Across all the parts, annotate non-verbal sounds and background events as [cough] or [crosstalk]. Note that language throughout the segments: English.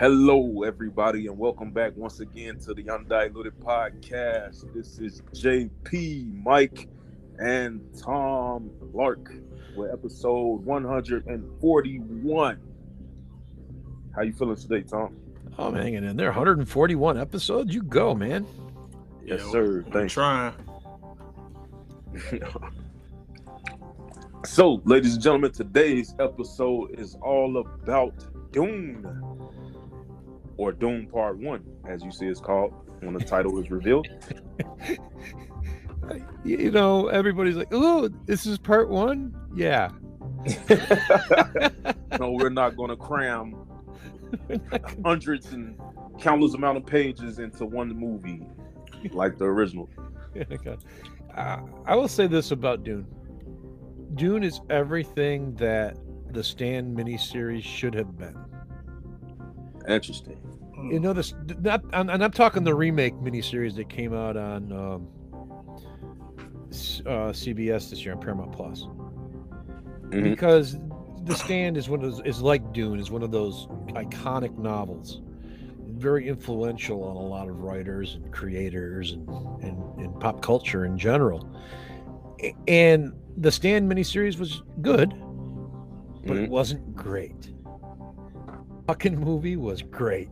Hello, everybody, and welcome back once again to the Undiluted Podcast. This is JP, Mike, and Tom Clark with episode 141. How you feeling today, Tom? Oh, I'm hanging in there. 141 episodes. You go, man. Yes, Yeah, sir. I'm Thanks. trying. [laughs] So, ladies and gentlemen, today's episode is all about Dune, or Dune Part One, as you see it's called when the title is revealed. [laughs] You know, everybody's like, "Oh, this is part one." Yeah. [laughs] no, we're not going to cram [laughs] hundreds and countless amount of pages into one movie like the original. uh, I will say this about Dune. Dune is everything that the Stand miniseries should have been. Interesting. You know this, not, and I'm talking the remake miniseries that came out on um, uh, CBS this year on Paramount Plus. Mhm. because the stand is one of those, is like dune is one of those iconic novels very influential on a lot of writers and creators and and, and pop culture in general and the stand miniseries was good but it Mhm. wasn't great fucking movie was great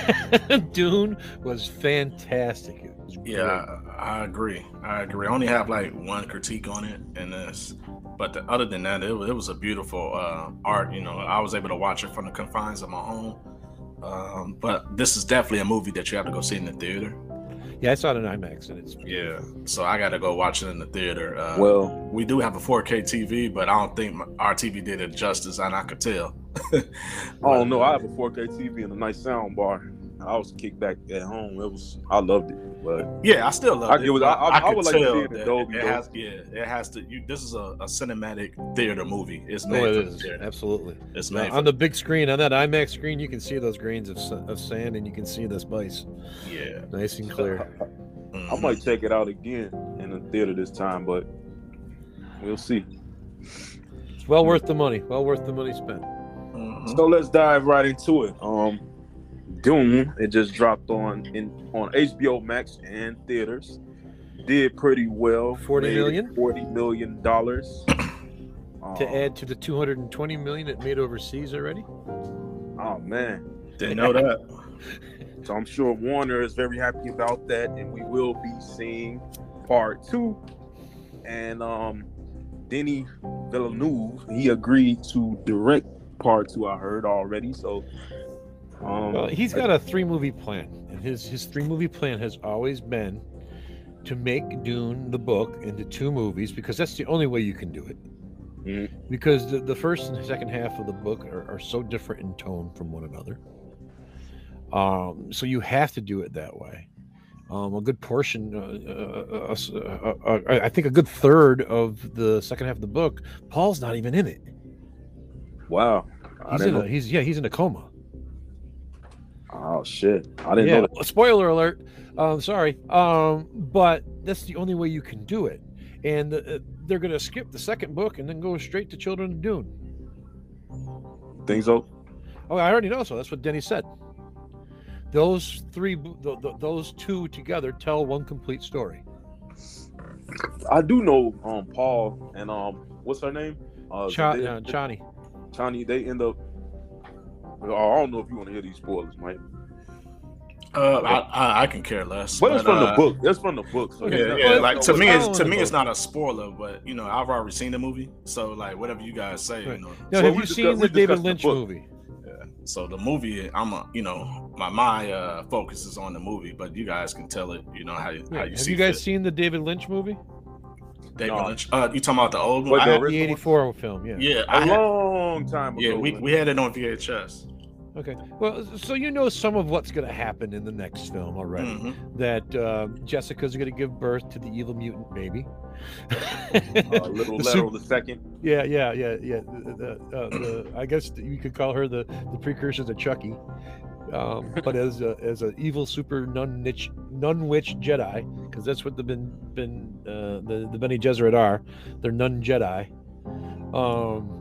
[laughs] dune was fantastic was. Yeah, I agree. I agree. I only have like one critique on it, and this, but the, other than that, it, was- it was a beautiful uh, art. You know, I was able to watch it from the confines of my home. Um, but this is definitely a movie that you have to go see in the theater. Yeah i saw it in imax and it's Yeah, so I got to go watch it in the theater. Uh, Well, we do have a 4K TV, but I don't think my, our TV did it justice, and I could tell. I don't know. I have a 4K TV and a nice sound bar. I was kicked back at home. It was I loved it, but Yeah, I still love I it. get what- I- I- I could would like to tell see it in Dolby, It though. has, yeah, it has to. You, this is a, a cinematic theater movie. It's oh, made it for is theater. absolutely It's Now, made for on the big screen, on that IMAX screen, you can see those grains of, of sand, and you can see the spice, yeah. nice and clear. [laughs] I Mhm. might check it out again in the theater this time, but we'll see. It's well worth the money. Well worth the money spent. Mhm. So let's dive right into it. Um, Dune it just dropped on in on HBO Max and theaters. Did pretty well. 40 Made million? Forty million dollars. [coughs] To add to the 220 million it made overseas already. Oh man. Didn't know that. [laughs] So I'm sure Warner is very happy about that, and we will be seeing part two. And um, Denny Villeneuve, he agreed to direct part two. I heard already. So, um, Well, he's got a three movie plan, and his his three movie plan has always been to make Dune the book into two movies because that's the only way you can do it. Mhm. Because the, the first and second half of the book are, are so different in tone from one another. Um, so you have to do it that way. Um, a good portion, uh, uh, uh, uh, uh, I think a good third of the second half of the book, Paul's not even in it. wow. I He's in know. a, he's yeah, he's in a coma. Oh shit! I didn't yeah, know that. spoiler alert. Um, sorry. Um, but that's the only way you can do it. And uh, they're going to skip the second book and then go straight to Children of Dune. Think so? Oh, I already know. So that's what Denny said. Those three, th- th- those two together tell one complete story. I do know um Paul and um what's her name? Uh, Cha- they- uh, Chani. Chani. They end up. Oh, I don't know if you want to hear these spoilers, Mike. Uh, I, I I can care less. But it's from the uh, book. It's from the book. So Okay, Yeah, yeah. not- Like to me, it's, to the me, it's not a spoiler, but you know, I've already seen the movie, so like whatever you guys say, Right. you know. Now, So have you discuss- seen the David discussed the Lynch movie? Yeah. So the movie, I'm a, you know, my my uh focus is on the movie, but you guys can tell it, you know, how you how Yeah, you have see. you guys fit. seen the David Lynch movie? David No. Lynch? Uh, you talking about the old What, one? the I- original The '84 film. Yeah. yeah, a I had- long time ago. yeah, we, we had it on VHS. Okay. Well, so you know some of what's going to happen in the next film already. Mhm. that uh, Jessica's going to give birth to the evil mutant baby. [laughs] uh, little [laughs] Leto the second. yeah, yeah, yeah, yeah. The, the, uh, the, I guess you could call her the, the precursor to Chucky, um, [laughs] but as a, as an evil super nun niche nun witch Jedi, because that's what the been been uh, the the Bene Gesserit are. They're nun Jedi. Um,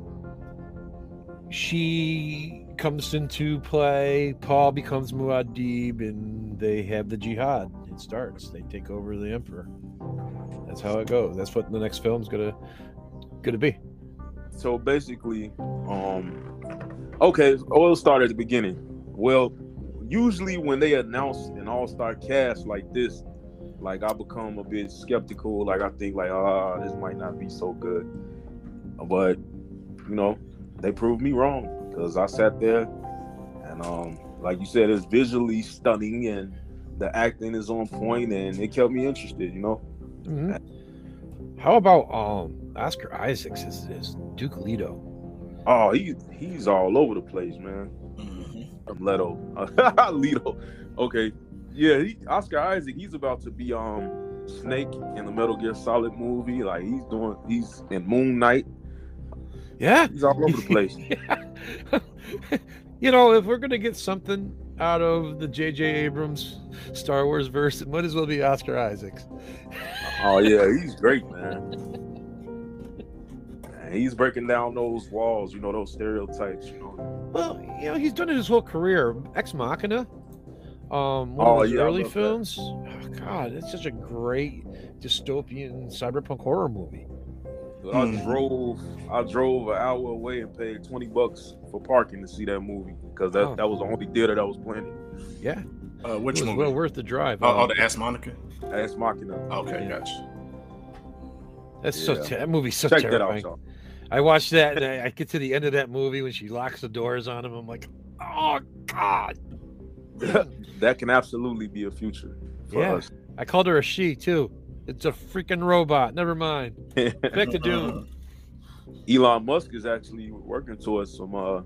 she comes into play. Paul becomes Muad'Dib, and they have the jihad. It starts. They take over the emperor. That's how it goes. That's what the next film's gonna gonna be. So basically, um, okay, we'll start at the beginning. Well, usually when they announce an all-star cast like this, like I become a bit skeptical. Like I think like, ah, this might not be so good. But you know, they proved me wrong because I sat there and um, like you said, it's visually stunning and the acting is on point and it kept me interested. You know. Mm-hmm. How about um Oscar Isaacs is, as Duke Leto? Oh, he he's all over the place, man. Mhm. Leto, [laughs] Leto. Okay, yeah, he, Oscar Isaac. He's about to be um Snake in the Metal Gear Solid movie. Like he's doing, he's in Moon Knight. Yeah. He's all over the place. [laughs] [laughs] you know, if we're gonna get something out of the J.J. Abrams Star Wars verse, it might as well be Oscar Isaacs. oh yeah, [laughs] he's great, man. Man, He's breaking down those walls, you know, those stereotypes, you know. Well, you know, he's done it his whole career. Ex Machina, um, one Oh, of his yeah, early that. films. Oh, God, it's such a great dystopian cyberpunk horror movie. I Hmm. drove, I drove an hour away and paid twenty bucks for parking to see that movie because that, Oh. that was the only theater that was playing it. Yeah, Uh, it which was movie? well worth the drive. oh, oh, Um, the Ask Monica. Ask Machina. Okay, Yeah. gotcha. that's so ter- that movie's so Check that out, terrifying. I watched that, and I, I get to the end of that movie when she locks the doors on him. I'm like, oh God. [laughs] that can absolutely be a future for Yeah. us. I called her a she too. It's a freaking robot. Never mind. Back to Doom. [laughs] Elon Musk is actually working towards some uh,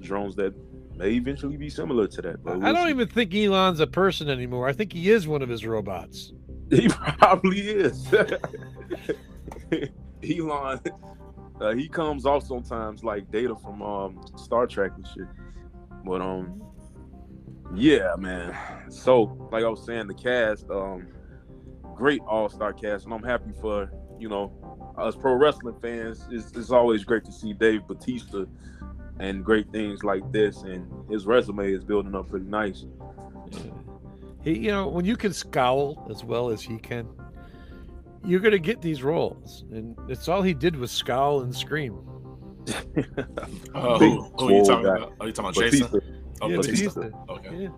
drones that may eventually be similar to that. But I don't see. even think Elon's a person anymore. I think he is one of his robots. [laughs] He probably is. [laughs] Elon, uh, he comes off sometimes like data from um, Star Trek and shit. But um, yeah, man. So like I was saying, the cast, um, great all star cast, and I'm happy for you know us pro wrestling fans. It's, it's always great to see Dave Batista and great things like this, and his resume is building up pretty nice. He, you know, when you can scowl as well as he can, you're gonna get these roles, and it's all he did was scowl and scream. Uh, [laughs] who, who are you talking guy. about? Are you talking about Jason? Oh, Yeah, Batista. Batista. Okay. Yeah,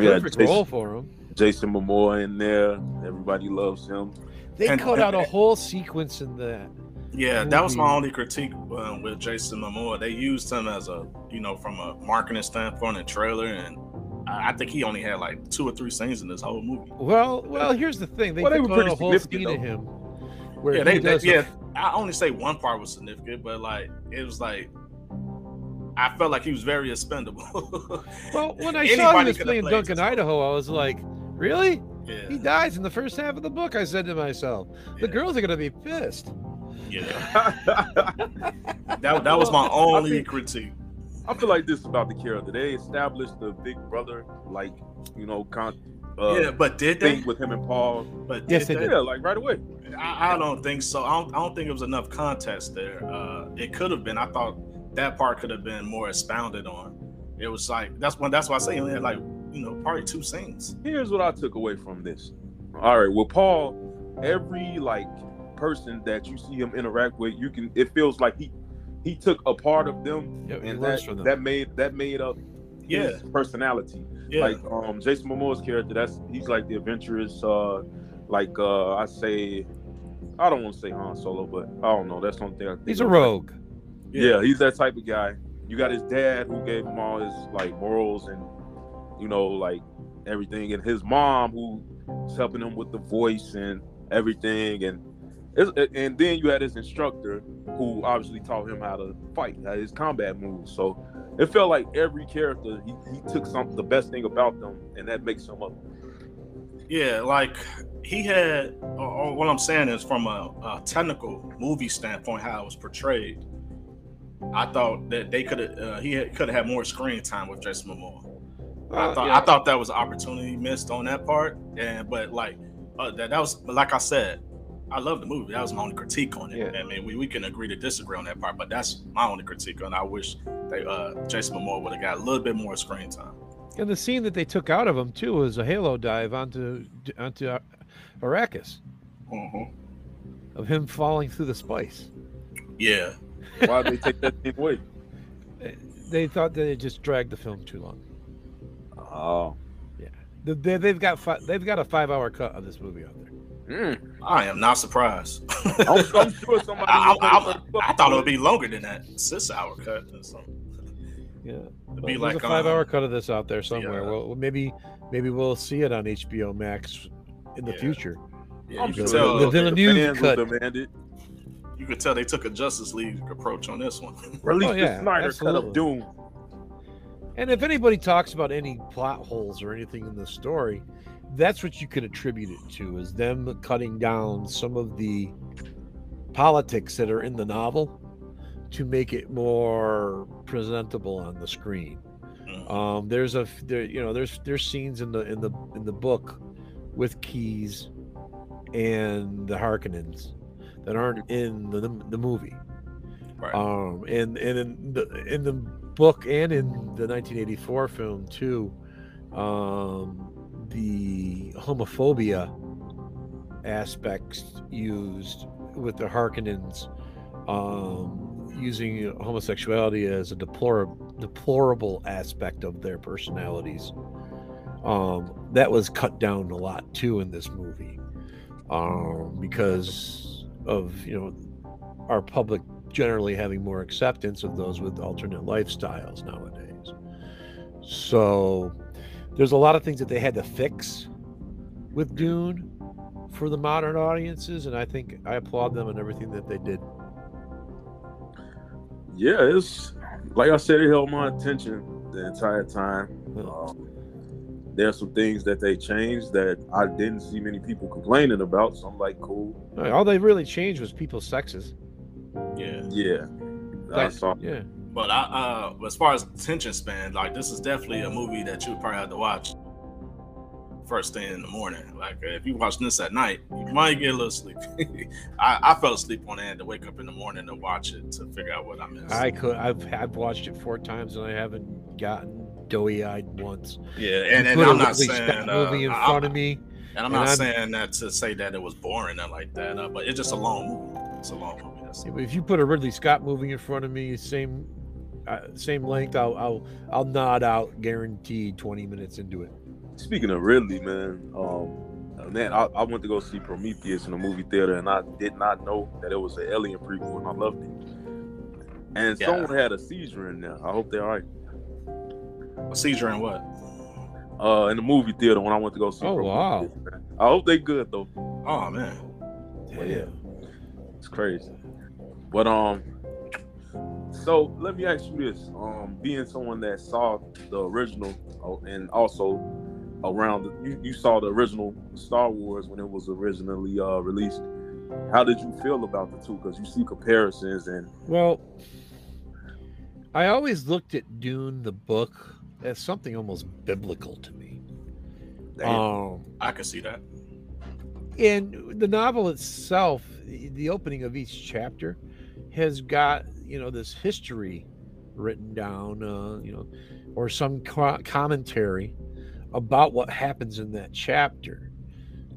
Yeah, perfect Jason- role for him. Jason Momoa in there. Everybody loves him. They And- cut and- out a whole sequence in that. Yeah, that was my only critique um, with Jason Momoa. They used him as a, you know, from a marketing standpoint and trailer, and I I think he only had like two or three scenes in this whole movie. Well, well, here's the thing. They Well, they took were out pretty a whole significant, scene of him where Yeah, they, they yeah. I only say one part was significant, but like it was like I felt like he was very expendable. [laughs] Well, when I saw he Anybody was could playing Duncan. Idaho, I was like, really? yeah, He dies in the first half of the book. I said to myself, the yeah, girls are gonna be pissed. Yeah, I [laughs] that that was my only think- critique. I feel like this is about the character. They established the big brother, like you know, con- uh, yeah, but did they? thing with him and Paul. But Yes, did they did. Yeah, like right away. I, I don't think so. I don't, I don't think it was enough contest there. Uh, it could have been. I thought that part could have been more expounded on. It was like that's when that's why I say he only had like you know probably two scenes. Here's what I took away from this. All right, well, Paul, every like person that you see him interact with, you can. It feels like he he took a part of them, Yeah, and that them. that made that made up Yeah, his personality. yeah, Like um Jason Momoa's character, that's he's like the adventurous, uh like uh I say I don't want to say Han Solo, but I don't know. That's one thing I think He's a of. rogue. Yeah, he's that type of guy. You got his dad who gave him all his like morals and you know like everything, and his mom who's helping him with the voice and everything, and and then you had his instructor who obviously taught him how to fight, his combat moves. So it felt like every character he, he took some the best thing about them, and that makes him up. yeah. Like he had. Or, or what I'm saying is from a, a technical movie standpoint, how it was portrayed. I thought that they could have. Uh, he could have had more screen time with Jason Momoa. I Uh, thought yeah. I thought that was an opportunity missed on that part, and but like uh, that that was like I said, I love the movie. That was my only critique on it. Yeah. I mean, we, we can agree to disagree on that part, but that's my only critique on. it. I wish they uh Jason Momoa would have got a little bit more screen time. And the scene that they took out of him too was a halo dive onto onto Ar- Arrakis Mm-hmm. of him falling through the spice. Yeah, Why did they take that thing away? [laughs] They thought that it just dragged the film too long. Oh. yeah. They, they've got fi- they've got a five hour cut of this movie out there. Mm. I am not surprised. [laughs] I'm, I'm sure somebody. I, I, was I, I thought it would be longer than that, six hour cut or something. Yeah, It'd be there's like a five hour um, cut of this out there somewhere. yeah. Well, maybe maybe we'll see it on HBO Max in the Yeah. future. Yeah, I'm you sure could the- tell. the Villeneuve cut. will demand it. you could tell they took a Justice League approach on this one. Release Oh, yeah, the Snyder cut of Doom. And if anybody talks about any plot holes or anything in the story, that's what you can attribute it to is them cutting down some of the politics that are in the novel to make it more presentable on the screen. Mhm. Um, there's a there, you know there's there's scenes in the in the in the book with keys and the Harkonnens that aren't in the the movie. Right. Um, and and in the in the book and in the 1984 film too, um, the homophobia aspects used with the Harkonnens, um, using homosexuality as a deplorable deplorable aspect of their personalities. Um, that was cut down a lot too in this movie, um, because of you know our public generally having more acceptance of those with alternate lifestyles nowadays. So there's a lot of things that they had to fix with Dune for the modern audiences, and I think I applaud them on everything that they did. Yeah, it's like I said, it held my attention the entire time. Um, there are some things that they changed that I didn't see many people complaining about. So I'm like, cool. All they really changed was people's sexes. Yeah. Yeah. I That- saw. yeah. But I, uh, as far as attention span, like this is definitely a movie that you probably have to watch first thing in the morning. Like uh, if you watch this at night, you might get a little sleepy. [laughs] I, I fell asleep on it and to wake up in the morning to watch it to figure out what I missed. I could. I've I've watched it four times and I haven't gotten doughy-eyed once. yeah, and, You and put a I'm not saying uh, movie in I- front of me. and I'm and not I'm- saying that to say that it was boring or like that, uh, but it's just a long movie. It's a long movie. That's If you put a Ridley Scott movie in front of me, same uh, same length, I'll I'll I'll nod out, guaranteed, twenty minutes into it. Speaking of Ridley, man, um, man, I, I went to go see Prometheus in the movie theater, and I did not know that it was an Alien prequel, and I loved it. And Yeah. someone had a seizure in there. I hope they're all right. a seizure and what? Uh, in the movie theater when I went to go see. Oh, wow. Man. I hope they good though. Oh man. But yeah, it's crazy. But um, so let me ask you this: um, being someone that saw the original uh, and also around, the, you, you saw the original Star Wars when it was originally uh, released. How did you feel about the two? Because you see comparisons and Well, I always looked at Dune the book as something almost biblical to me. damn, Um, I can see that. and the novel itself, the the opening of each chapter, has got you know this history written down, uh, you know, or some co- commentary about what happens in that chapter.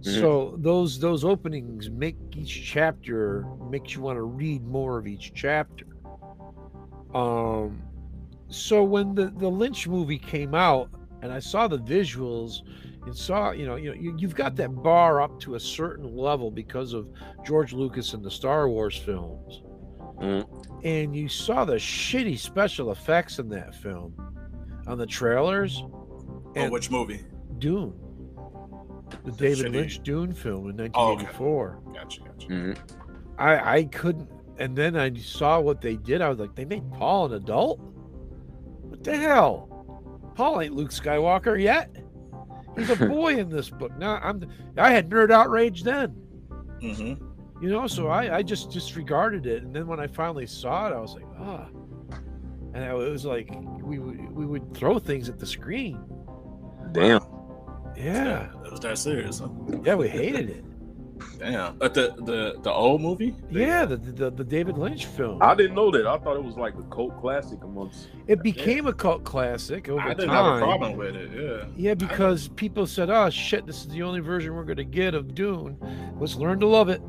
Mhm. So those those openings make each chapter makes you want to read more of each chapter. Um, so when the the Lynch movie came out, and I saw the visuals and saw you know you know you, you've got that bar up to a certain level because of George Lucas and the Star Wars films, Mhm. and you saw the shitty special effects in that film on the trailers. Oh, And which movie? Dune, the David shitty- Lynch Dune film in Oh, okay. 1984. Gotcha, gotcha. Mhm. I I couldn't, and then I saw what they did. I was like, they made Paul an adult. What the hell? Paul ain't Luke Skywalker yet. He's a [laughs] boy in this book. Now I'm. I had nerd outrage then, Mm-hmm. You know. So I I just disregarded it, and then when I finally saw it, I was like, ah. And I, it was like we would we would throw things at the screen. damn. Yeah, It was that serious. Huh? yeah, we hated it. [laughs] Damn. But the the the old movie? Yeah, the, the the David Lynch film. I didn't know that. I thought it was like a cult classic amongst. It became a cult classic over I didn't time. have a problem with it. Yeah. Yeah, because people said, "Oh shit, this is the only version we're going to get of Dune." Let's learn to love it.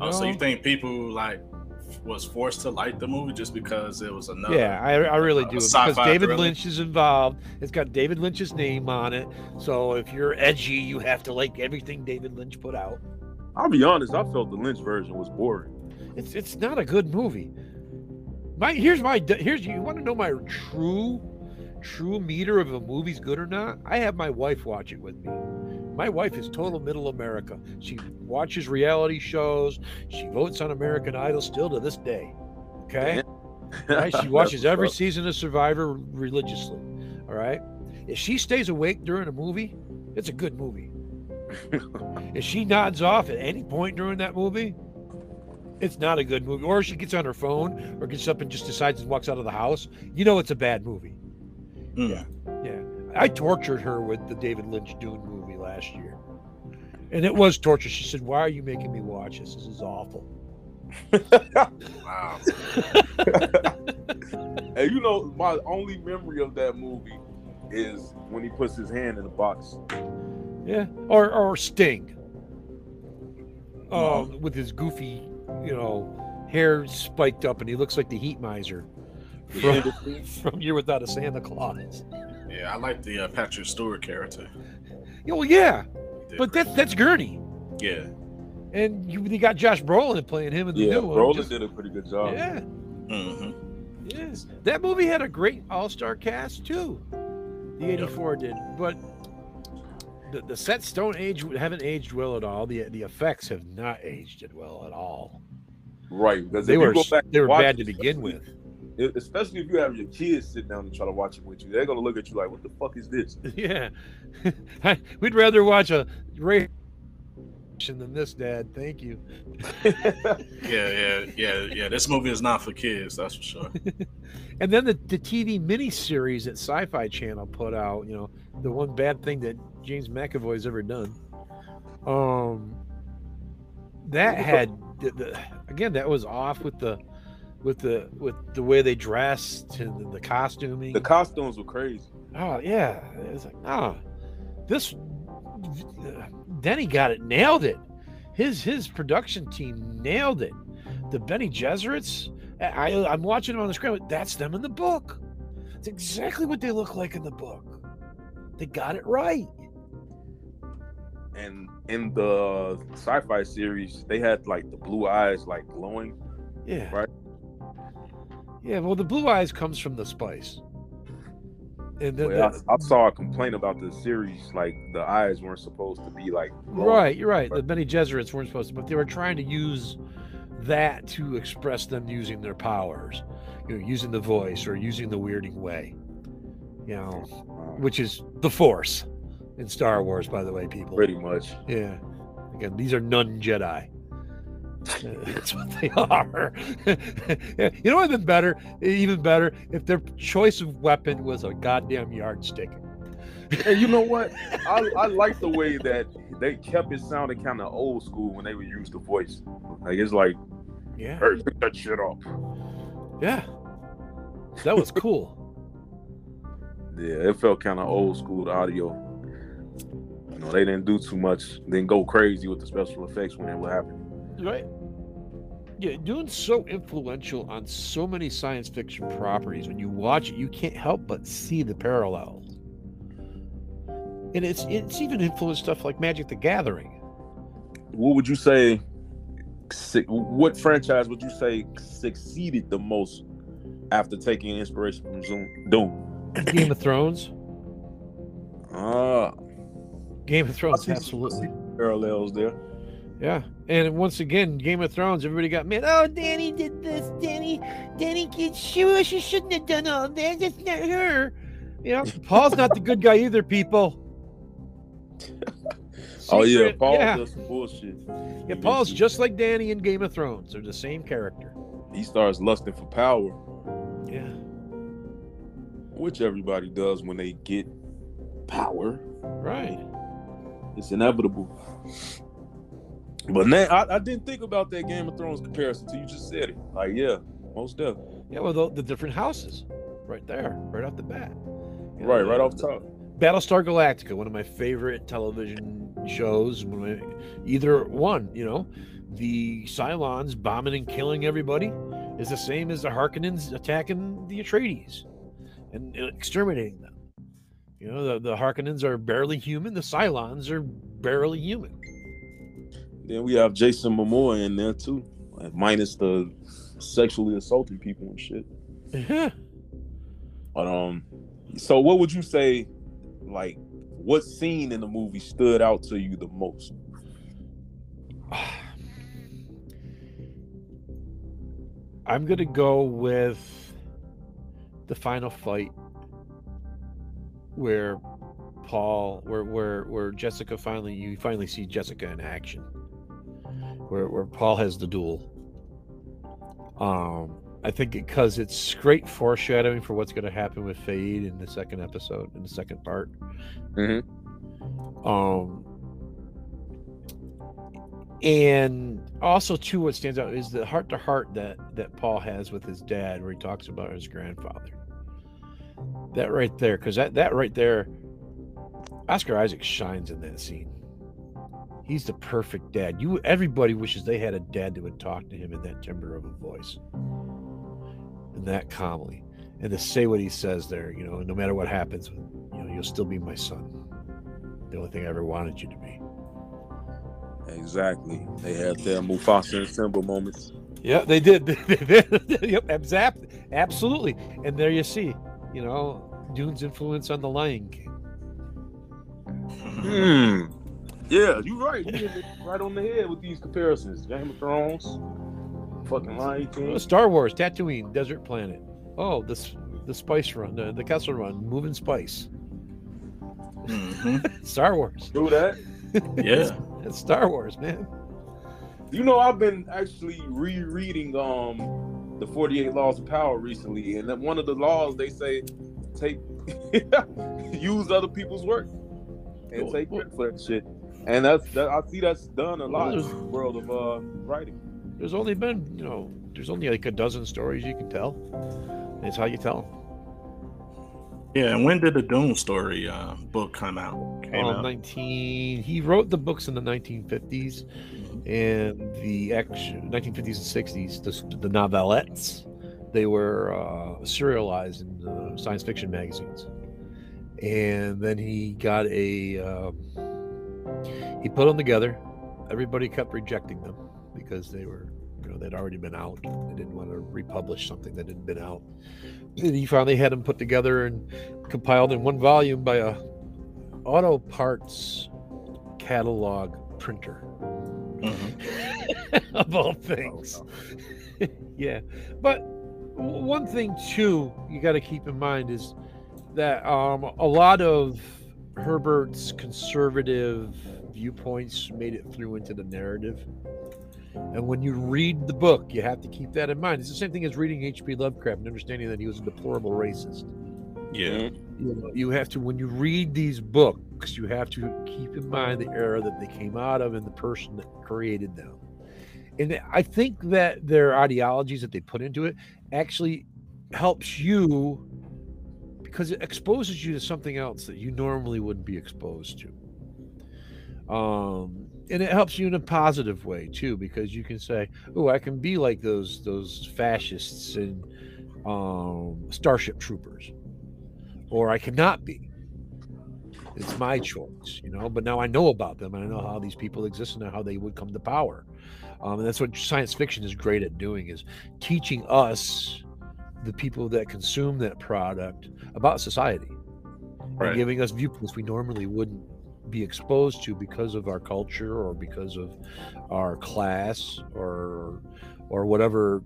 You know? Oh, so you think people like was forced to like the movie just because it was another? yeah, I, I really uh, do because David thriller? Lynch is involved. It's got David Lynch's name on it. So if you're edgy, you have to like everything David Lynch put out. I'll be honest. I felt the Lynch version was boring. It's it's not a good movie. My here's my here's you want to know my true true meter of a movie's good or not? I have my wife watch it with me. My wife is total middle America. She watches reality shows. She votes on American Idol still to this day. Okay? Right? She [laughs] watches every season of Survivor religiously. All right? If she stays awake during a movie, it's a good movie. [laughs] if she nods off at any point during that movie, it's not a good movie. Or she gets on her phone or gets up and just decides and walks out of the house, you know it's a bad movie. Mm. Yeah. I tortured her with the David Lynch Dune movie last year. And it was torture. She said, Why are you making me watch this? This is awful. [laughs] Wow. [laughs] And you know, my only memory of that movie is when he puts his hand in the box. Yeah. Or or Sting. Oh, with his goofy, you know, hair spiked up and he looks like the heat miser [laughs] from, from Year Without a Santa Claus. Yeah, I like the uh, Patrick Stewart character. Yeah, well, yeah, but pretty that's that's Gurney, yeah. and you, you got Josh Brolin playing him in the Yeah, new one. Brolin Just- did a pretty good job. yeah, hmm yeah. That movie had a great all-star cast too. The '84 did, but the, the sets don't age haven't aged well at all. The the effects have not aged it well at all. Right, because They were go back they were bad to begin with. Especially if you have your kids sit down and try to watch it with you, they're gonna look at you like, "What the fuck is this?" [laughs] Yeah, [laughs] we'd rather watch a Ray than this, Dad. Thank you. [laughs] Yeah, yeah, yeah, yeah. This movie is not for kids, that's for sure. And then the, the TV miniseries that Sci Fi Channel put out, you know, the one bad thing that James McAvoy's ever done. Um, that had the, the, again that was off with the with the with the way they dressed and the, the costuming. The costumes were crazy. oh yeah, it's like ah, this Denny got it, nailed it. His his production team nailed it. The Bene Gesserits, I, I I'm watching them on the screen. That's them in the book. It's exactly what they look like in the book. They got it right. And in the sci-fi series, they had like the blue eyes like glowing. Yeah. Right. Yeah. Well, the blue eyes comes from the spice. And then Well, the- I, I saw a complaint about the series, like the eyes weren't supposed to be like. Right, you're right. The Bene Gesserits weren't supposed to, but they were trying to use that to express them using their powers, you know, using the voice or using the weirding way, you know, which is the Force in Star Wars, by the way, people. pretty much. Yeah. Again, these are nun Jedi. [laughs] That's what they are. [laughs] You know what would been better, even better, if their choice of weapon was a goddamn yardstick. And you know what? [laughs] I, I like the way that they kept it sounding kind of old school when they would use the voice. Like it's like, Yeah. hey, pick that shit up. Yeah. That was cool. Yeah, it felt kind of old school the audio. You know, they didn't do too much, Didn't go crazy with the special effects when it would happen. Right. Yeah, Dune's so influential on so many science fiction properties. When you watch it, you can't help but see the parallels. And it's it's even influenced stuff like Magic the Gathering. What would you say? What franchise would you say succeeded the most after taking inspiration from Zoom, Doom? Game of Thrones. Ah, Game of Thrones, absolutely. parallels there. Yeah. And once again, Game of Thrones, everybody got mad. Oh, Danny did this. Danny, Danny kid, she, she shouldn't have done all that. That's not her. You know, [laughs] Paul's not the good guy either, people. Oh yeah, Paul yeah. does some bullshit. Yeah, Paul's just like Danny in Game of Thrones. They're the same character. He starts lusting for power, Yeah. which everybody does when they get power. Right. It's inevitable. But now I, I didn't think about that Game of Thrones comparison until you just said it. Like, yeah, most definitely. Yeah, well, the, the different houses, right there, right off the bat. You know, Right, right the- off top. Battlestar Galactica, one of my favorite television shows. My, either one, you know, the Cylons bombing and killing everybody is the same as the Harkonnens attacking the Atreides and exterminating them. You know, the, the Harkonnens are barely human. The Cylons are barely human. Then we have Jason Momoa in there too, like, minus the sexually assaulting people and shit. Yeah. [laughs] But um, so what would you say, like, what scene in the movie stood out to you the most? [sighs] I'm gonna go with the final fight where Paul where where where Jessica finally you finally see Jessica in action. Where where Paul has the duel. Um I think because it's great foreshadowing for what's gonna happen with Feyd in the second episode, in the second part. Mhm. Um and also too what stands out is the heart to heart that that paul has with his dad where he talks about his grandfather that right there because that that right there oscar isaac shines in that scene he's the perfect dad you everybody wishes they had a dad that would talk to him in that timbre of a voice and that calmly and to say what he says there you know no matter what happens you know you'll still be my son the only thing i ever wanted you to be Exactly. They had their Mufasa and Simba moments. Yeah, they did. [laughs] yep, absap- absolutely. And there you see, you know, Dune's influence on the Lion King. Hmm. Yeah, you're right. You right on the head with these comparisons. Game of Thrones, fucking Lion King. Uh, Star Wars, Tatooine, Desert Planet. Oh, this the Spice Run, the, the Kessel Run, Moving Spice. Mhm. [laughs] Star Wars. Do that. [laughs] Yeah. It's Star Wars, man. You know, I've been actually rereading um the 48 Laws of Power recently, and then one of the laws they say take [laughs] use other people's work and Well, take well- credit for that shit. And that's that I see that's done a lot in the world of uh writing. There's only been, you know, there's only like a dozen stories you can tell. It's how you tell. 'em. Yeah. And when did the Doom story uh, book come out? Came Um, out. 19. He wrote the books in the 1950s and the actual 1950s and 60s. The, the novelettes they were uh, serialized in uh, science fiction magazines, and then he got a. Um, he put them together. Everybody kept rejecting them because they were, you know, they'd already been out. They didn't want to republish something that had been out. And he finally had them put together and compiled in one volume by a auto parts catalog printer Mhm. [laughs] of all things [laughs] yeah but one thing too you got to keep in mind is that um, a lot of herbert's conservative viewpoints made it through into the narrative. And when you read the book you have to keep that in mind. It's the same thing as reading hp lovecraft and understanding that he was a deplorable racist. Yeah. Mm-hmm. you know, you have to when you read these books you have to keep in mind the era that they came out of and the person that created them. And i think that their ideologies that they put into it actually helps you because it exposes you to something else that you normally wouldn't be exposed to um and it helps you in a positive way too because you can say oh i can be like those those fascists and um starship troopers or I cannot be. It's my choice, you know. But now I know about them, and I know how these people exist and how they would come to power. Um, and that's what science fiction is great at doing: is teaching us, the people that consume that product, about society, Right. and giving us viewpoints we normally wouldn't be exposed to because of our culture or because of our class or or whatever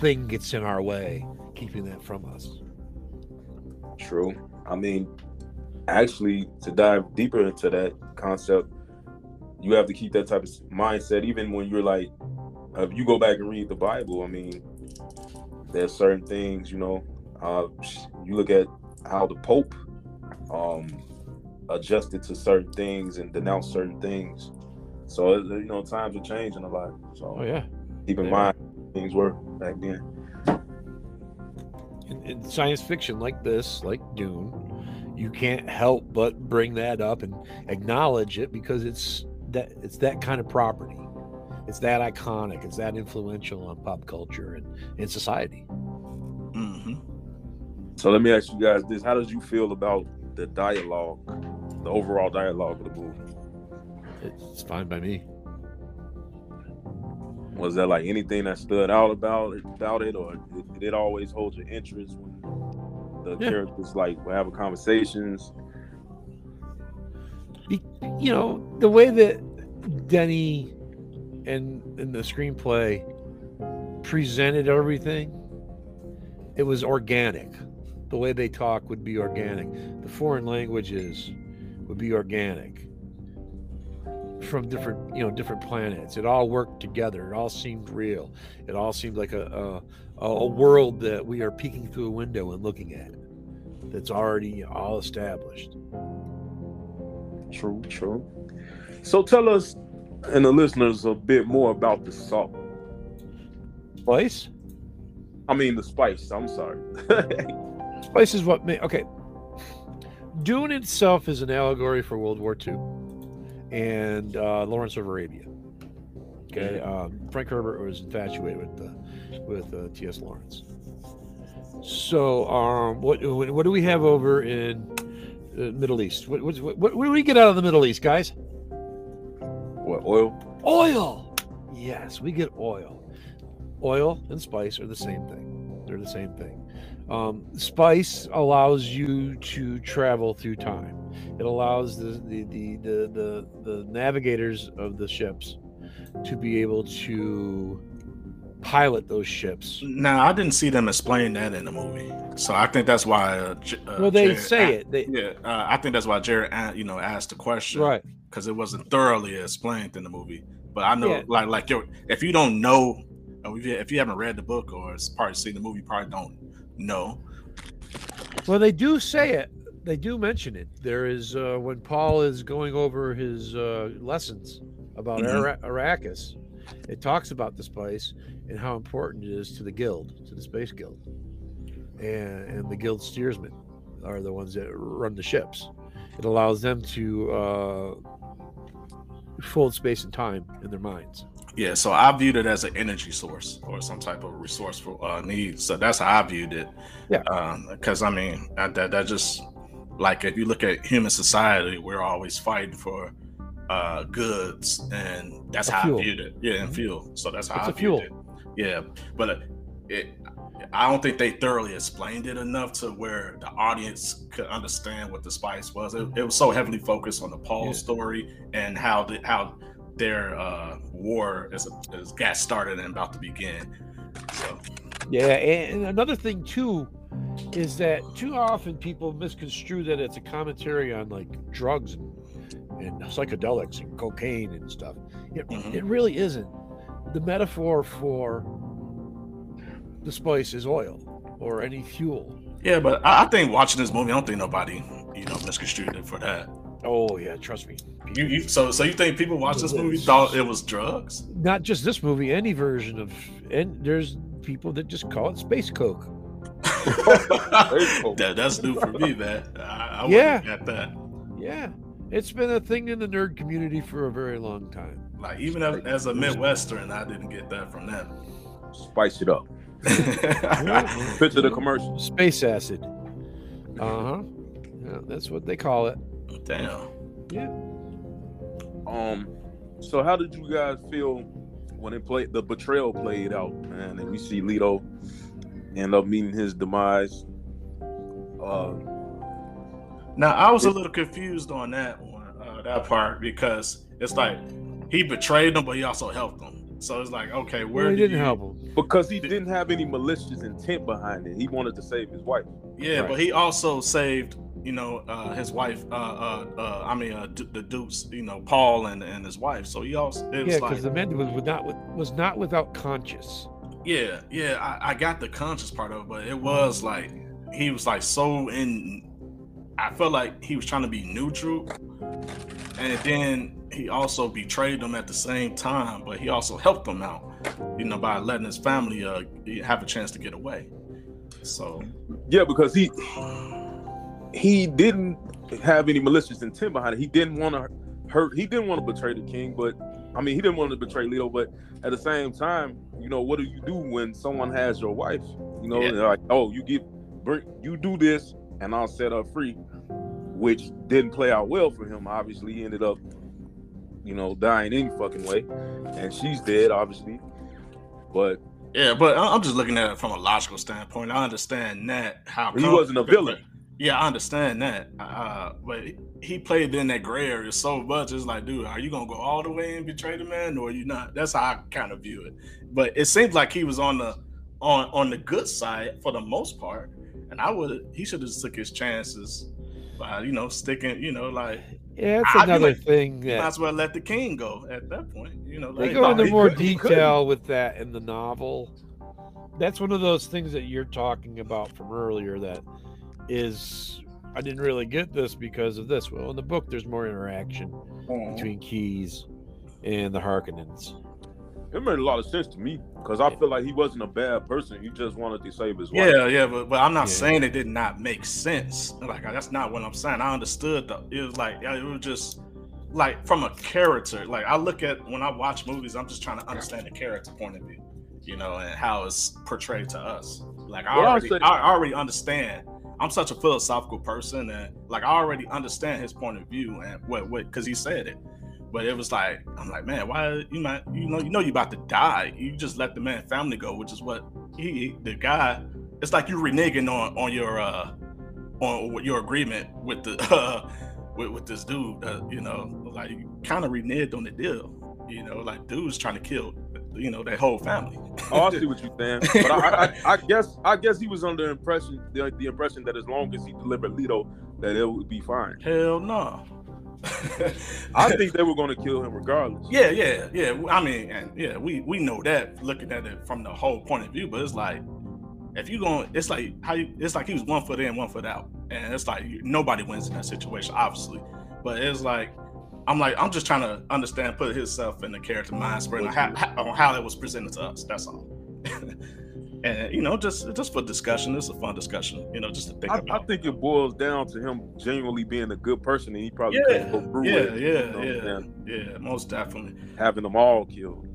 thing gets in our way, keeping that from us. True. I mean, actually, to dive deeper into that concept, you have to keep that type of mindset. Even when you're like, uh, if you go back and read the Bible, I mean, there's certain things, you know. Uh, you look at how the Pope um, adjusted to certain things and denounced certain things. So you know, times are changing a lot. So oh yeah, keep in Yeah. mind things were back then. in, in science fiction like this, like Dune, you can't help but bring that up and acknowledge it because it's that it's that kind of property. It's that iconic. It's that influential on pop culture and in society. hmm So let me ask you guys this: How did you feel about the dialogue, the overall dialogue of the movie? It's fine by me. Was there like anything that stood out about it, about it, or did, it always hold your interest when the Yeah. characters like were having conversations? You know the way that Denny and in the screenplay presented everything. It was organic. The way they talk would be organic. The foreign languages would be organic from different, you know, different planets. It all worked together. It all seemed real. It all seemed like a a, a world that we are peeking through a window and looking at. That's already all established. True, true. So tell us and the listeners a bit more about the salt. Spice. I mean the spice. I'm sorry. [laughs] Spice is what made okay. Dune itself is an allegory for World War II and uh, Lawrence of Arabia. Okay, um, Frank Herbert was infatuated with the, with uh, T.S. Lawrence. So, um, what, what what do we have over in the Middle East? What, what, what, what do we get out of the Middle East, guys? what oil? Oil. Yes, we get oil. Oil and spice are the same thing. They're the same thing. Um, spice allows you to travel through time. It allows the the, the the the the navigators of the ships to be able to pilot those ships. Now I didn't see them explain that in the movie, so I think that's why. Uh, uh, Well, they Jared say a- it. They, Yeah, uh, I think that's why Jared, you know, asked the question, right. Because it wasn't thoroughly explained in the movie. But I know, Yeah. like, like if you don't know, if you, if you haven't read the book or it's probably seen the movie, you probably don't know. Well, they do say it. They do mention it. There is uh, when Paul is going over his uh, lessons about Mhm. Ara- Arrakis. It talks about this place and how important it is to the guild, to the space guild, and and the guild steersmen are the ones that run the ships. It allows them to uh, fold space and time in their minds. Yeah, so I viewed it as an energy source or some type of resourceful uh, need. So that's how I viewed it. Yeah. Because I mean, that, that that just like if you look at human society, we're always fighting for uh, goods, and that's A how fuel. I viewed it. Yeah, and Mhm. fuel. So that's how It's I a fuel. viewed it. Yeah, but uh, it. I don't think they thoroughly explained it enough to where the audience could understand what the spice was. It, it was so heavily focused on the Paul Yeah. story and how the how their uh, war is, is got started and about to begin. So Yeah, and another thing too is that too often people misconstrue that it's a commentary on like drugs and, and psychedelics and cocaine and stuff. It, Mhm. it really isn't. The metaphor for the spice is oil or any fuel. yeah, but I, I think watching this movie, I don't think nobody you know misconstrued it for that. Oh yeah, trust me. You, you so so you think people watched this movie thought it was drugs? Not just this movie, any version of and there's people that just call it space coke. [laughs] that, that's new for me, man. I, I Yeah. wouldn't that. Yeah. It's been a thing in the nerd community for a very long time. Like even as, as a Midwestern, I didn't get that from them. Spice it up. [laughs] Picture the commercial. Space acid. Uh huh. Yeah, that's what they call it. Damn. Yeah. Um, so how did you guys feel when it played the betrayal played out, man? And we see Leto end up meeting his demise. Uh, Now I was a little confused on that one, uh, that part, because it's like he betrayed them, but he also helped them. So it's like, okay, where Well, he do didn't you- help him. because he didn't have any malicious intent behind it. He wanted to save his wife. Yeah, Right. but he also saved, you know, uh, his wife. Uh, uh, uh, I mean, uh, D- the Dukes, you know, Paul and and his wife. So he also it was Yeah, like, because the man was, was not with, was not without conscience. yeah, yeah. I, I got the conscious part of it, but it was like he was like so in. I felt like he was trying to be neutral, and then he also betrayed them at the same time, but he also helped them out, you know, by letting his family uh have a chance to get away. So yeah, because he he didn't have any malicious intent behind it. He didn't want to hurt. He didn't want to betray the king, but I mean, he didn't want to betray Leto. But at the same time, you know, what do you do when someone has your wife? You know, yeah. like, oh, you give, bring, you do this, and I'll set her free, which didn't play out well for him. Obviously, he ended up, you know, dying any fucking way, and she's dead, obviously. But yeah, but I'm just looking at it from a logical standpoint. I understand that how he wasn't a villain. Yeah, I understand that. Uh, but he played in that gray area so much. It's like, dude, are you gonna go all the way and betray the man, or are you not? That's how I kind of view it. But it seems like he was on the on on the good side for the most part, and I would he should have took his chances by you know sticking, you know, like yeah, that's another like, thing. That, might as well let the king go at that point. You know, they go into more could, detail with that in the novel. That's one of those things that you're talking about from earlier that is I didn't really get this because of this. Well, in the book, there's more interaction mm-hmm. between Keys and the Harkonnens. It made a lot of sense to me because I feel like he wasn't a bad person. He just wanted to save his wife. Yeah, yeah, but, but I'm not yeah. saying it did not make sense. Like that's not what I'm saying. I understood though. It was like it was just like from a character. Like I look at when I watch movies, I'm just trying to understand the character point of view, you know, and how it's portrayed to us. Like I already, I already understand I'm such a philosophical person and like I already understand his point of view and what what because he said it. But it was like I'm like, man, why you not? you know you know you about to die. You just let the man family go, which is what he the guy. It's like you reneging on on your uh on your agreement with the [laughs] uh with, with this dude. Uh, you know, like you kind of reneged on the deal. You know, like dude's trying to kill you know that whole family. oh, I see what you're saying. [laughs] But I, I, I, guess I guess he was under impression the, the impression that as long as he delivered Leto, that it would be fine. Hell no. I think they were going to kill him regardless. Yeah, yeah, yeah. I mean, and yeah, we we know that looking at it from the whole point of view. But it's like if you going, it's like how you, it's like he was one foot in, one foot out, and it's like nobody wins in that situation, obviously. But it's like I'm like, I'm just trying to understand, put himself in the character mind spread on how, on how it was presented to us. That's all. [laughs] and you know, just just for discussion, it's a fun discussion. You know, just to think I, about. I think it boils down to him genuinely being a good person, and he probably yeah, go through yeah, it. Yeah, you know yeah, yeah, most definitely. Having them all killed.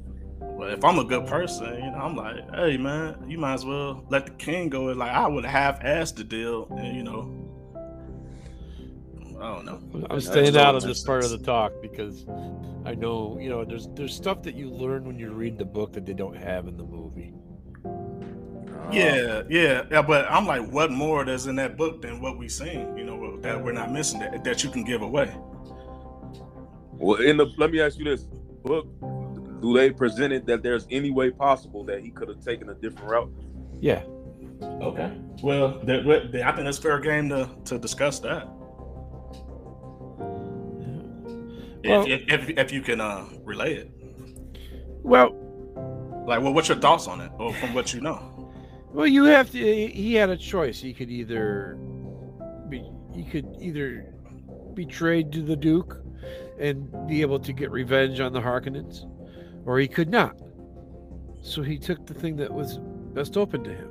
But if I'm a good person, you know, I'm like, hey man, you might as well let the king go. Like I would have asked the deal, and you know, I don't know. I'm staying out of this part of the talk because I know you know there's there's stuff that you learn when you read the book that they don't have in the movie. Yeah, yeah, yeah. But I'm like, what more there's in that book than what we seen? You know, that we're not missing that that you can give away. Well, in the let me ask you this book: Do they present it that there's any way possible that he could have taken a different route? Yeah. Okay. Well, I think that's fair game to to discuss that. well, if, if, if you can uh, relay it. Well, like, well, what's your thoughts on it, or from what you know? Well, you have to. He had a choice. He could either be, he could either be trade to the Duke and be able to get revenge on the Harkonnens, or he could not. So he took the thing that was best open to him.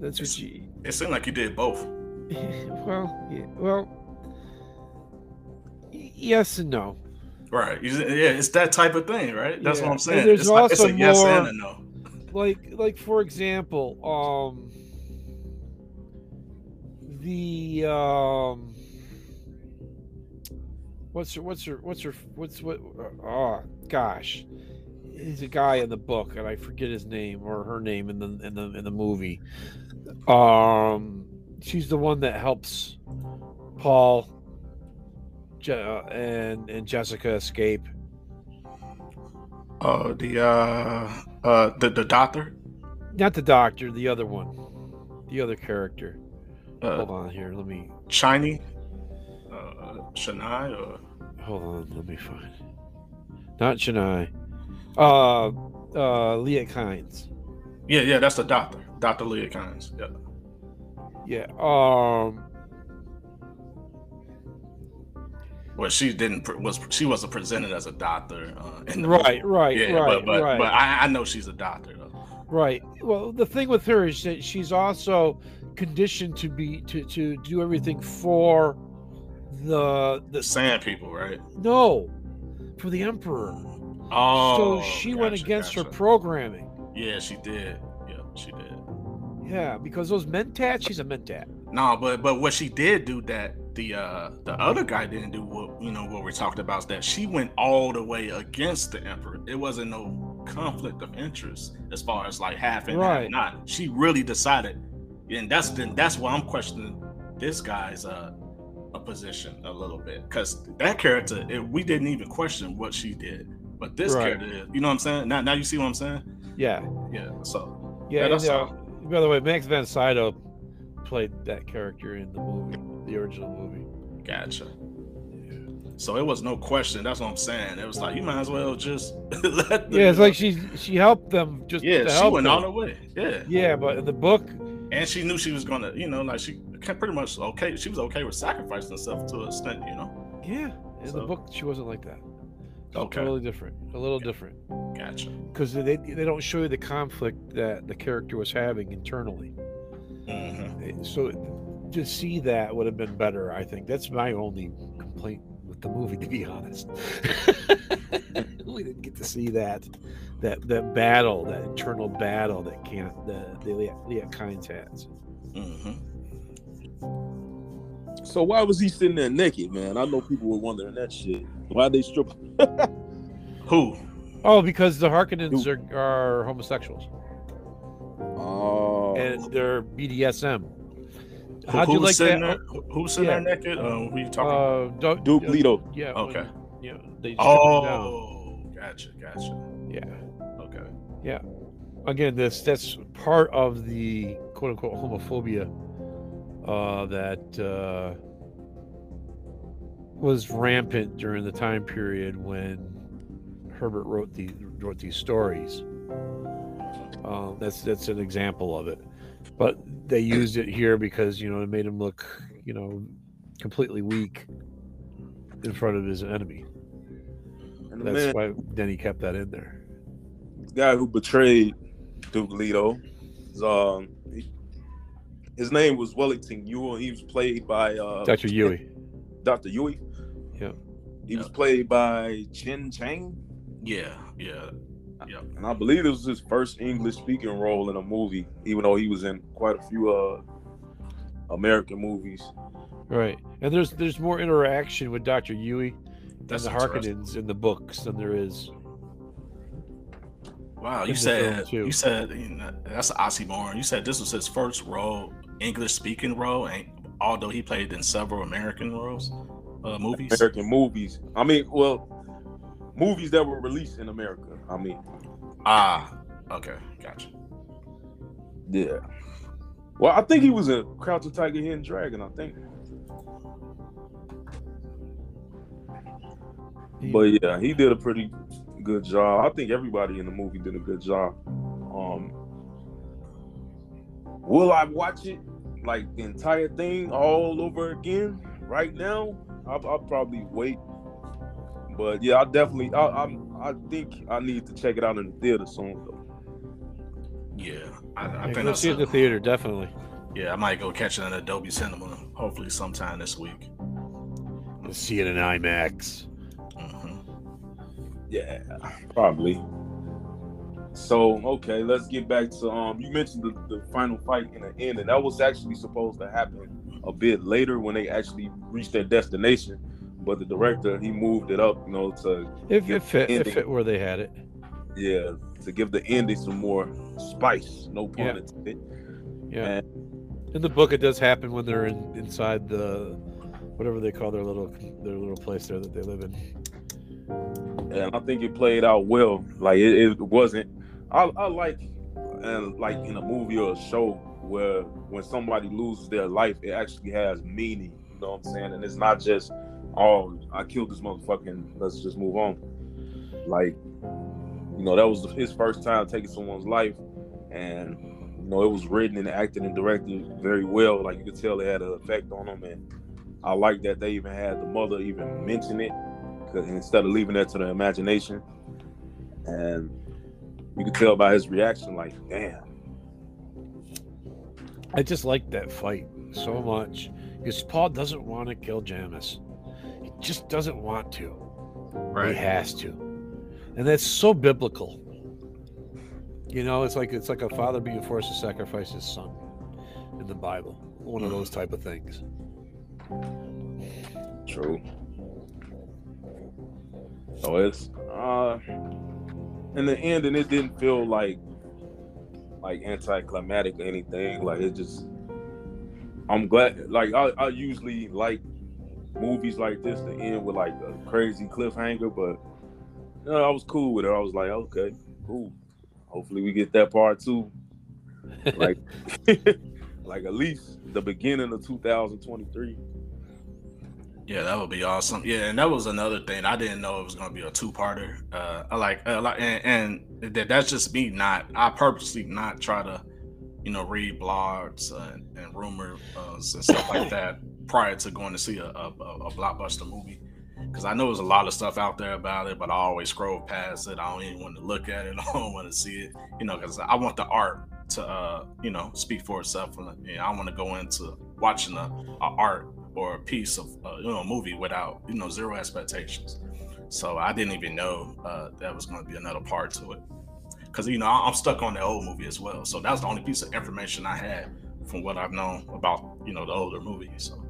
That's what you. It seemed like you did both. [laughs] well, yeah, well, yes and no. Right. Yeah, it's that type of thing, right? That's yeah. what I'm saying. There's it's also like, it's a yes more, and a no. Like, like for example, um, the um, what's her, what's her, what's her, what's what? Oh gosh, he's a guy in the book, and I forget his name or her name in the in the in the movie. Um, she's the one that helps Paul Je- uh, and and Jessica escape? Oh, the uh, uh, the the doctor. Not the doctor, the other one, the other character. Uh, Hold on here, let me. Shiny, uh, Shania, or hold on, let me find. Not Shania. Uh, uh, Liet Kynes. Yeah, yeah, that's the doctor, Doctor Liet Kynes. Yeah. Yeah. Um. Well, she didn't was she wasn't presented as a doctor. Uh, in the Right, right. Yeah, right, but but, right. but I, I know she's a doctor though. Right. Well, the thing with her is that she's also conditioned to be to to do everything for the The sand people, right? no for the emperor. Oh, so she went gotcha, against her programming. Yeah, she did. Yeah, she did. Yeah, because those mentats, she's a mentat. No, but but what she did do that the uh the other guy didn't do what you know what we're talking about is that she went all the way against the emperor. It wasn't no conflict of interest as far as like half and Right. half not. She really decided, and that's then that's why I'm questioning this guy's uh a position a little bit because that character it, we didn't even question what she did, but this Right. character, you know what I'm saying? Now now you see what I'm saying? Yeah, Yeah. So yeah. Yeah, that's uh, all. by the way, Max von Sydow played that character in the movie, the original movie. Gotcha. So it was no question. That's what I'm saying. It was like you might as well just [laughs] let. The, Yeah, it's like she she helped them just yeah, to she help went them. all the way. Yeah, Yeah, but in the book, and she knew she was gonna, you know, like she pretty much okay. She was okay with sacrificing herself to an extent, you know. yeah, in the book she wasn't like that. She's Okay. totally different, a little different, Gotcha. because they they don't show you the conflict that the character was having internally. hmm So to see that would have been better. I think that's my only complaint with the movie, [laughs] to be honest. [laughs] we didn't get to see that that that battle, that internal battle that can't the the Leah, Liet Kynes has. hmm So why was he sitting there naked, man? I know people were wondering that shit. Why they strip? [laughs] Who? Oh, because the Harkonnens are, are homosexuals Oh, and they're BDSM. Who, How'd you like sitting that? there? Who, who was sitting Yeah. there naked? Uh, who you talking? Uh, Duke, Duke Leto. Yeah. Okay. when- yeah. They stripped him down. oh, gotcha, gotcha. Yeah. Okay. Yeah. Again this that's part of the quote unquote homophobia uh, that uh, was rampant during the time period when Herbert wrote the wrote these stories. Uh, that's that's an example of it, but they used it here because you know it made him look you know completely weak in front of his enemy. and That's man, why Denny kept that in there. the guy who betrayed Duke Leto, is, um, he- his name was Wellington Yueh. He was played by uh, Dr. Yueh. Dr. Yueh. Yeah. He was played by Chen Chang. Yeah, yeah. And I believe it was his first English speaking role in a movie, even though he was in quite a few uh American movies. Right, and there's there's more interaction with Doctor Yueh and the interesting. Harkonnens in the books than there is. Wow, you said film, too. you said you know, that's an oxymoron. You said this was his first role, English speaking role, and although he played in several American roles, uh, movies. American movies. I mean, well, movies that were released in America. I mean, Ah, okay, gotcha. yeah. Well, I think he was a Crouching Tiger, Hidden Dragon. I think, He- but yeah, he did a pretty good job. I think everybody in the movie did a good job. Um, will I watch it like the entire thing all over again right now? I'll, I'll probably wait. But yeah, I definitely, I, I'm, I think I need to check it out in the theater soon. Though. Yeah, I, I yeah, think go that's see it in the theater, definitely. yeah. I might go catch it in Adobe Cinema, hopefully sometime this week. Go see it in IMAX. hmm Yeah, probably. So okay, let's get back to um. You mentioned the, the final fight in the end, and that was actually supposed to happen a bit later when they actually reached their destination. But the director he moved it up, you know, to If it, if it where they had it, yeah, to give the ending some more spice. No pun Yeah. intended. yeah. In the book, it does happen when they're in inside the whatever they call their little their little place there that they live in. and I think it played out well. Like it, it wasn't. I, I like and like in a movie or a show where when somebody loses their life, it actually has meaning. You know what I'm saying? And it's not just oh I killed this motherfucker let's just move on. Like you know that was his first time taking someone's life, and you know it was written and acted and directed very well. Like you could tell it had an effect on him, and I like that they even had the mother even mention it, instead of leaving that to the imagination. And you could tell by his reaction, like, damn. I just like that fight so much because Paul doesn't want to kill Jamis. Just doesn't want to. Right. He has to. And that's so biblical. You know, it's like it's like a father being forced to sacrifice his son in the Bible. One of those type of things. True. So it's uh in the end and it didn't feel like like anticlimactic or anything. Like it just I'm glad like I, I usually like movies like this to end with like a crazy cliffhanger, but you know, I was cool with it. I was like, okay, cool. Hopefully we get that part too. Like [laughs] like at least the beginning of 2023. Yeah, that would be awesome. Yeah, and that was another thing. I didn't know it was going to be a two-parter. Uh, I like, uh, like, and, and that, that's just me. Not, I purposely not try to, you know, read blogs uh, and rumors uh, and stuff like that prior to going to see a, a, a blockbuster movie because I know there's a lot of stuff out there about it, but I always scroll past it. I don't even want to look at it. [laughs] I don't want to see it, you know, because I want the art to, uh, you know, speak for itself. And you know, I want to go into watching a, a art or a piece of uh, you know a movie without you know zero expectations. So I didn't even know uh, that was going to be another part to it because you know I'm stuck on the old movie as well. So that was the only piece of information I had from what I've known about you know the older movie. So.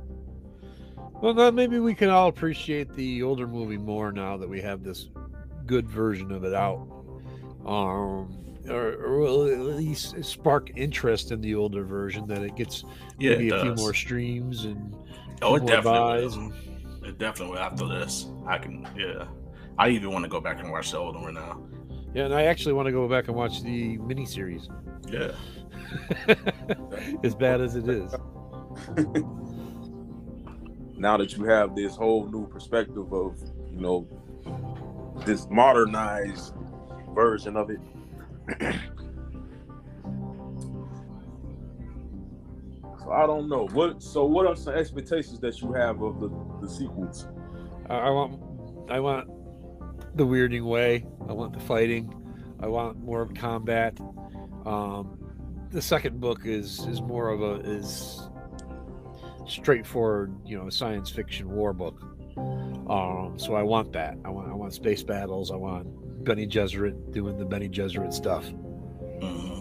Well, then maybe we can all appreciate the older movie more now that we have this good version of it out. Um, or, or will at least spark interest in the older version that it gets yeah, maybe it a few more streams and Oh, it definitely will. And... It definitely will after this. I can, yeah. I even want to go back and watch the old one now. Yeah, and I actually want to go back and watch the miniseries. Yeah. [laughs] as bad as it is. [laughs] now that you have this whole new perspective of, you know, this modernized version of it, [clears throat] So I don't know. What so what are some expectations that you have of the, the sequels? I want I want the weirding way. I want the fighting. I want more of combat. Um, the second book is is more of a is straightforward, you know, science fiction war book. Um, so I want that. I want I want space battles. I want Bene Gesserit doing the Bene Gesserit stuff. Mm-hmm.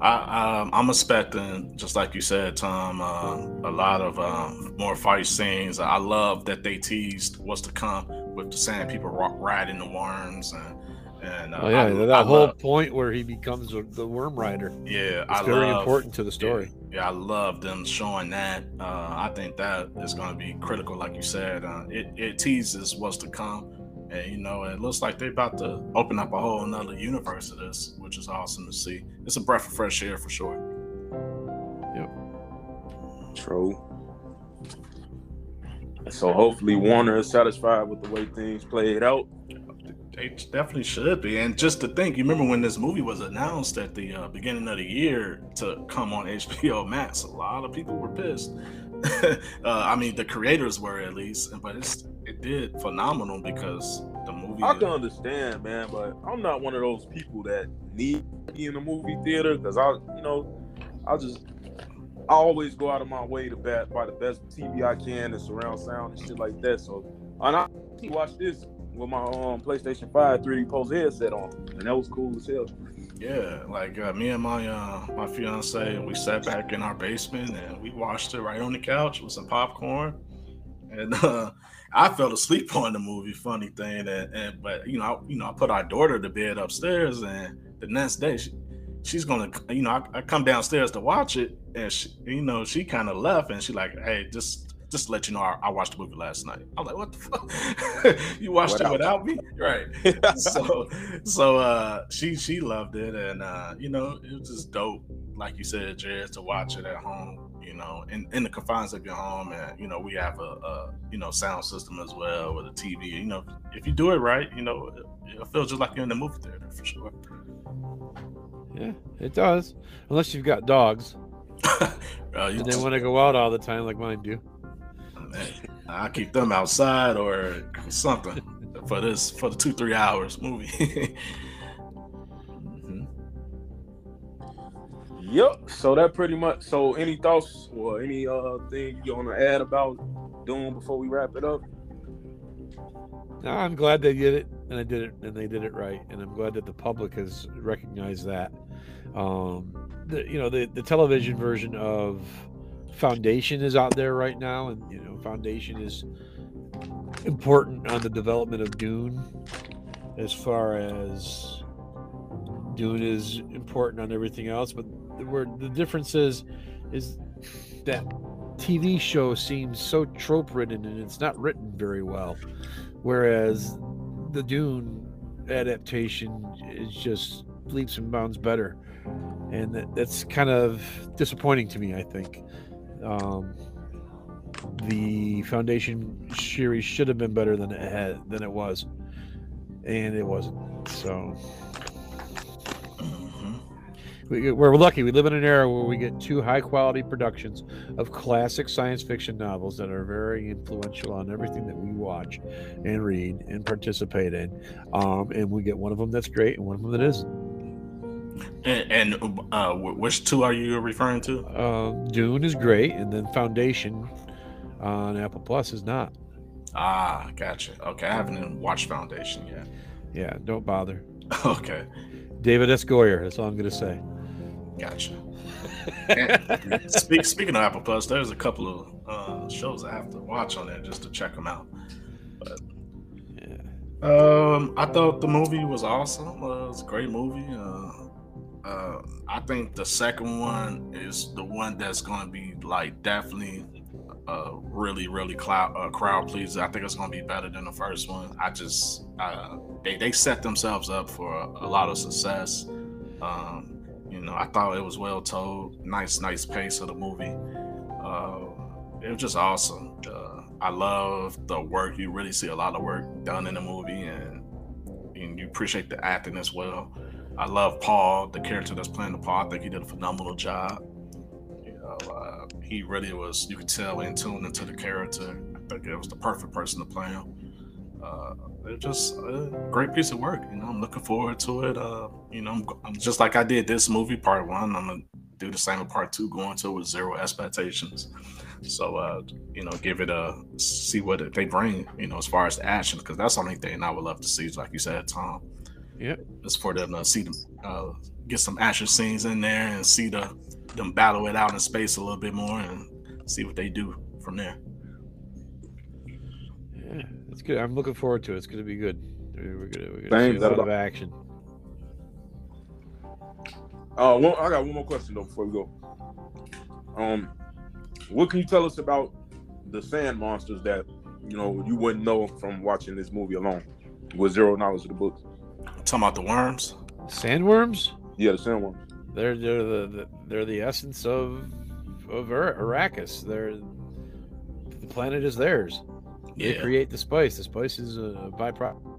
I, um, I'm expecting, just like you said, Tom, um, a lot of um, more fight scenes. I love that they teased what's to come with the sand people riding the worms and. And, uh, oh yeah, I, that I whole love, point where he becomes the worm rider. Yeah, it's I very love, important to the story. Yeah, yeah, I love them showing that. Uh, I think that is going to be critical, like you said. Uh, it, it teases what's to come and you know, it looks like they're about to open up a whole another universe of this, which is awesome to see. It's a breath of fresh air for sure. Yep. True. So hopefully Warner is satisfied with the way things played out. They definitely should be. And just to think, you remember when this movie was announced at the uh, beginning of the year to come on [laughs] HBO Max? A lot of people were pissed. [laughs] uh, I mean, the creators were at least, but it did phenomenal because the movie. I can understand, man, but I'm not one of those people that need to be in a movie theater because I, you know, I just I always go out of my way to bat buy the best TV I can and surround sound and shit like that. So, and I watch this with my um PlayStation 5 3D Pulse headset on, and that was cool as hell. Yeah, like uh, me and my uh, my fiance, we sat back in our basement and we watched it right on the couch with some popcorn, and uh, I fell asleep on the movie. Funny thing, and, and but you know, I, you know, I put our daughter to bed upstairs, and the next day she, she's gonna, you know, I, I, come downstairs to watch it, and she, you know, she kind of left, and she like, hey, just just to let you know, I, I, watched the movie last night. I'm like, what the fuck? [laughs] you watched it without me, right? [laughs] so, so uh, she she loved it, and uh, you know, it was just dope, like you said, Jared, to watch it at home. You know, in, in the confines of your home, and you know, we have a, a you know sound system as well with a TV. You know, if you do it right, you know, it, it feels just like you're in the movie theater for sure. Yeah, it does, unless you've got dogs. [laughs] uh, and they want to go out all the time like mine do. I keep them outside or something for this for the two three hours movie. [laughs] Yep. So that pretty much. So any thoughts or any uh thing you want to add about Dune before we wrap it up? No, I'm glad they did it, and I did it, and they did it right, and I'm glad that the public has recognized that. Um, the, you know, the the television version of Foundation is out there right now, and you know, Foundation is important on the development of Dune, as far as Dune is important on everything else, but where the difference is is that TV show seems so trope ridden and it's not written very well, whereas the Dune adaptation is just leaps and bounds better, and that, that's kind of disappointing to me. I think um, the Foundation series should have been better than it had than it was, and it wasn't. So we, we're lucky. We live in an era where we get two high quality productions of classic science fiction novels that are very influential on everything that we watch and read and participate in. Um, and we get one of them that's great and one of them that isn't. And, and uh, which two are you referring to? Um, Dune is great, and then Foundation on Apple Plus is not. Ah, gotcha. Okay, I haven't watched Foundation yet. Yeah, don't bother. [laughs] okay. David S. Goyer. That's all I'm going to say. Gotcha. [laughs] speak, speaking of Apple Plus, there's a couple of uh, shows I have to watch on there just to check them out. But yeah. um, I thought the movie was awesome. Uh, it was a great movie. Uh, uh, I think the second one is the one that's going to be like definitely uh, really, really cloud, uh, crowd pleaser. I think it's going to be better than the first one. I just uh, they they set themselves up for a, a lot of success. Um, you know, I thought it was well told. Nice, nice pace of the movie. Uh, it was just awesome. Uh, I love the work. You really see a lot of work done in the movie, and, and you appreciate the acting as well. I love Paul, the character that's playing the Paul. I think he did a phenomenal job. You know, uh, he really was. You could tell in tune into the character. I think it was the perfect person to play him. Uh, it's just a great piece of work. You know, I'm looking forward to it. Uh, you know, I'm, I'm, just like I did this movie part one. I'm gonna do the same with part two, going to it with zero expectations. So, uh, you know, give it a see what they bring. You know, as far as the action, because that's the only thing I would love to see. Like you said, Tom. Yeah. It's for them to see them uh, get some action scenes in there and see the them battle it out in space a little bit more and see what they do from there. Yeah, it's good. I'm looking forward to it. It's going to be good. We're going to, we're going to see a lot of action. Uh, one, I got one more question though before we go. Um, what can you tell us about the sand monsters that you know you wouldn't know from watching this movie alone, with zero knowledge of the books? Talking about the worms, sandworms. Yeah, the sandworms. They're they're the, the they're the essence of of Arrakis. They're the planet is theirs. They create the spice. The spice is a byproduct.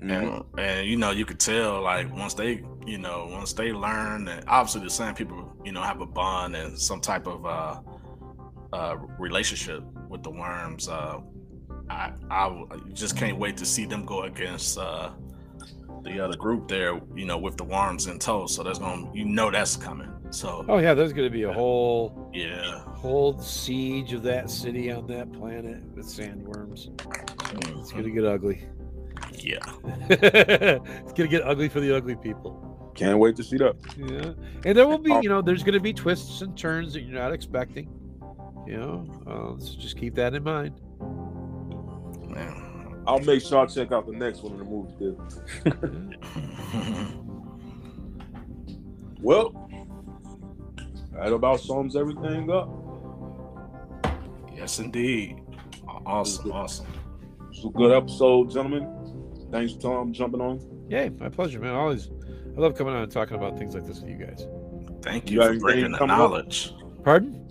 And, and you know you could tell like once they you know once they learn and obviously the same people you know have a bond and some type of uh, uh relationship with the worms uh I I just can't wait to see them go against uh the other group there you know with the worms in tow so that's gonna you know that's coming so oh yeah, there's going to be a whole yeah whole siege of that city on that planet with sandworms. Mm-hmm. It's going to get ugly. Yeah, [laughs] it's going to get ugly for the ugly people. Can't wait to see that. Yeah, and there will be you know there's going to be twists and turns that you're not expecting. You know, uh, so just keep that in mind. I'll make sure I check out the next one in the movie. [laughs] well, that about sums everything up. Yes, indeed. Awesome, awesome. It's a good episode, gentlemen. Thanks, Tom, jumping on. Yeah, my pleasure, man. Always, I love coming on and talking about things like this with you guys. Thank you, you for bringing the knowledge. Up? Pardon?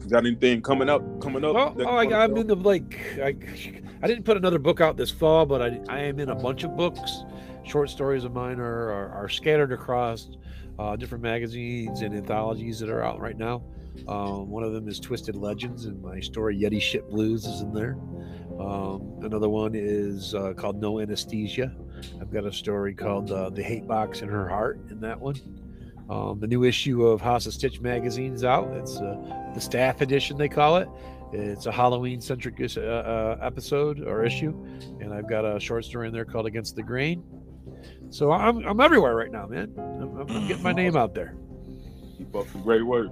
You got anything coming up? Coming up? Oh, oh I, am in the like. I, I didn't put another book out this fall, but I, I am in a bunch of books. Short stories of mine are, are, are scattered across uh, different magazines and anthologies that are out right now. Um, one of them is Twisted Legends, and my story Yeti Shit Blues is in there. Um, another one is uh, called No Anesthesia. I've got a story called uh, The Hate Box in Her Heart in that one. Um, the new issue of House of Stitch magazine's out. It's uh, the staff edition, they call it. It's a Halloween centric uh, uh, episode or issue, and I've got a short story in there called Against the Grain. So I'm, I'm everywhere right now, man. I'm, I'm getting my name out there. Keep up the great work.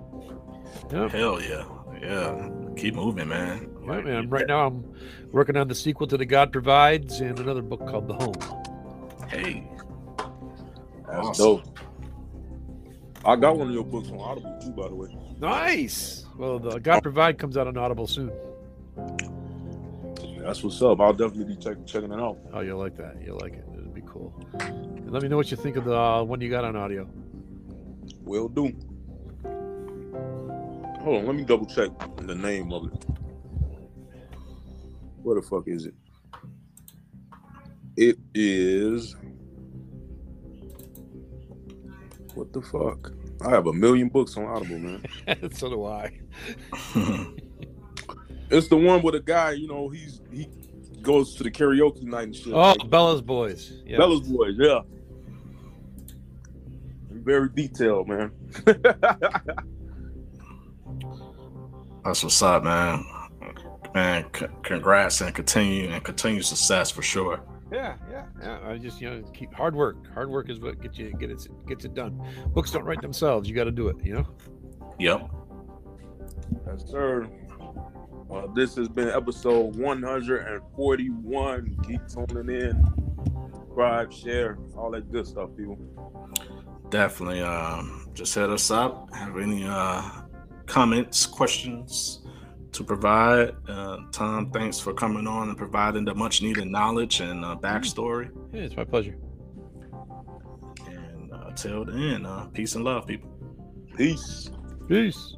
Yep. Hell yeah, yeah. Keep moving, man. Yeah, man. Right now I'm working on the sequel to The God Provides and another book called The Home. Hey, that's awesome. dope. I got one of your books on Audible too, by the way. Nice. Well, the God Provide comes out on Audible soon. That's what's up. I'll definitely be checking checking it out. Oh, you'll like that. You'll like it. It'll be cool. And let me know what you think of the uh, one you got on audio. Will do. Hold on, let me double check the name of it. Where the fuck is it? It is. What the fuck? I have a million books on Audible, man. [laughs] so do I. [laughs] it's the one with a guy, you know, he's he goes to the karaoke night and shit. Oh, like, Bella's Boys. Yeah. Bella's Boys, yeah. Very detailed, man. [laughs] That's what's up, man. Man, c- congrats and continue and continue success for sure. Yeah, yeah, yeah. I just you know keep hard work. Hard work is what gets you get it gets it done. Books don't write themselves. You got to do it. You know. Yep. Yes, sir. Well, this has been episode 141. Keep tuning in, subscribe, share, all that good stuff, people. Definitely. Um, just hit us up. Have any uh, comments, questions? to provide. Uh, Tom, thanks for coming on and providing the much needed knowledge and uh, backstory. Yeah, it's my pleasure. And uh, till then, uh, peace and love, people. Peace. Peace.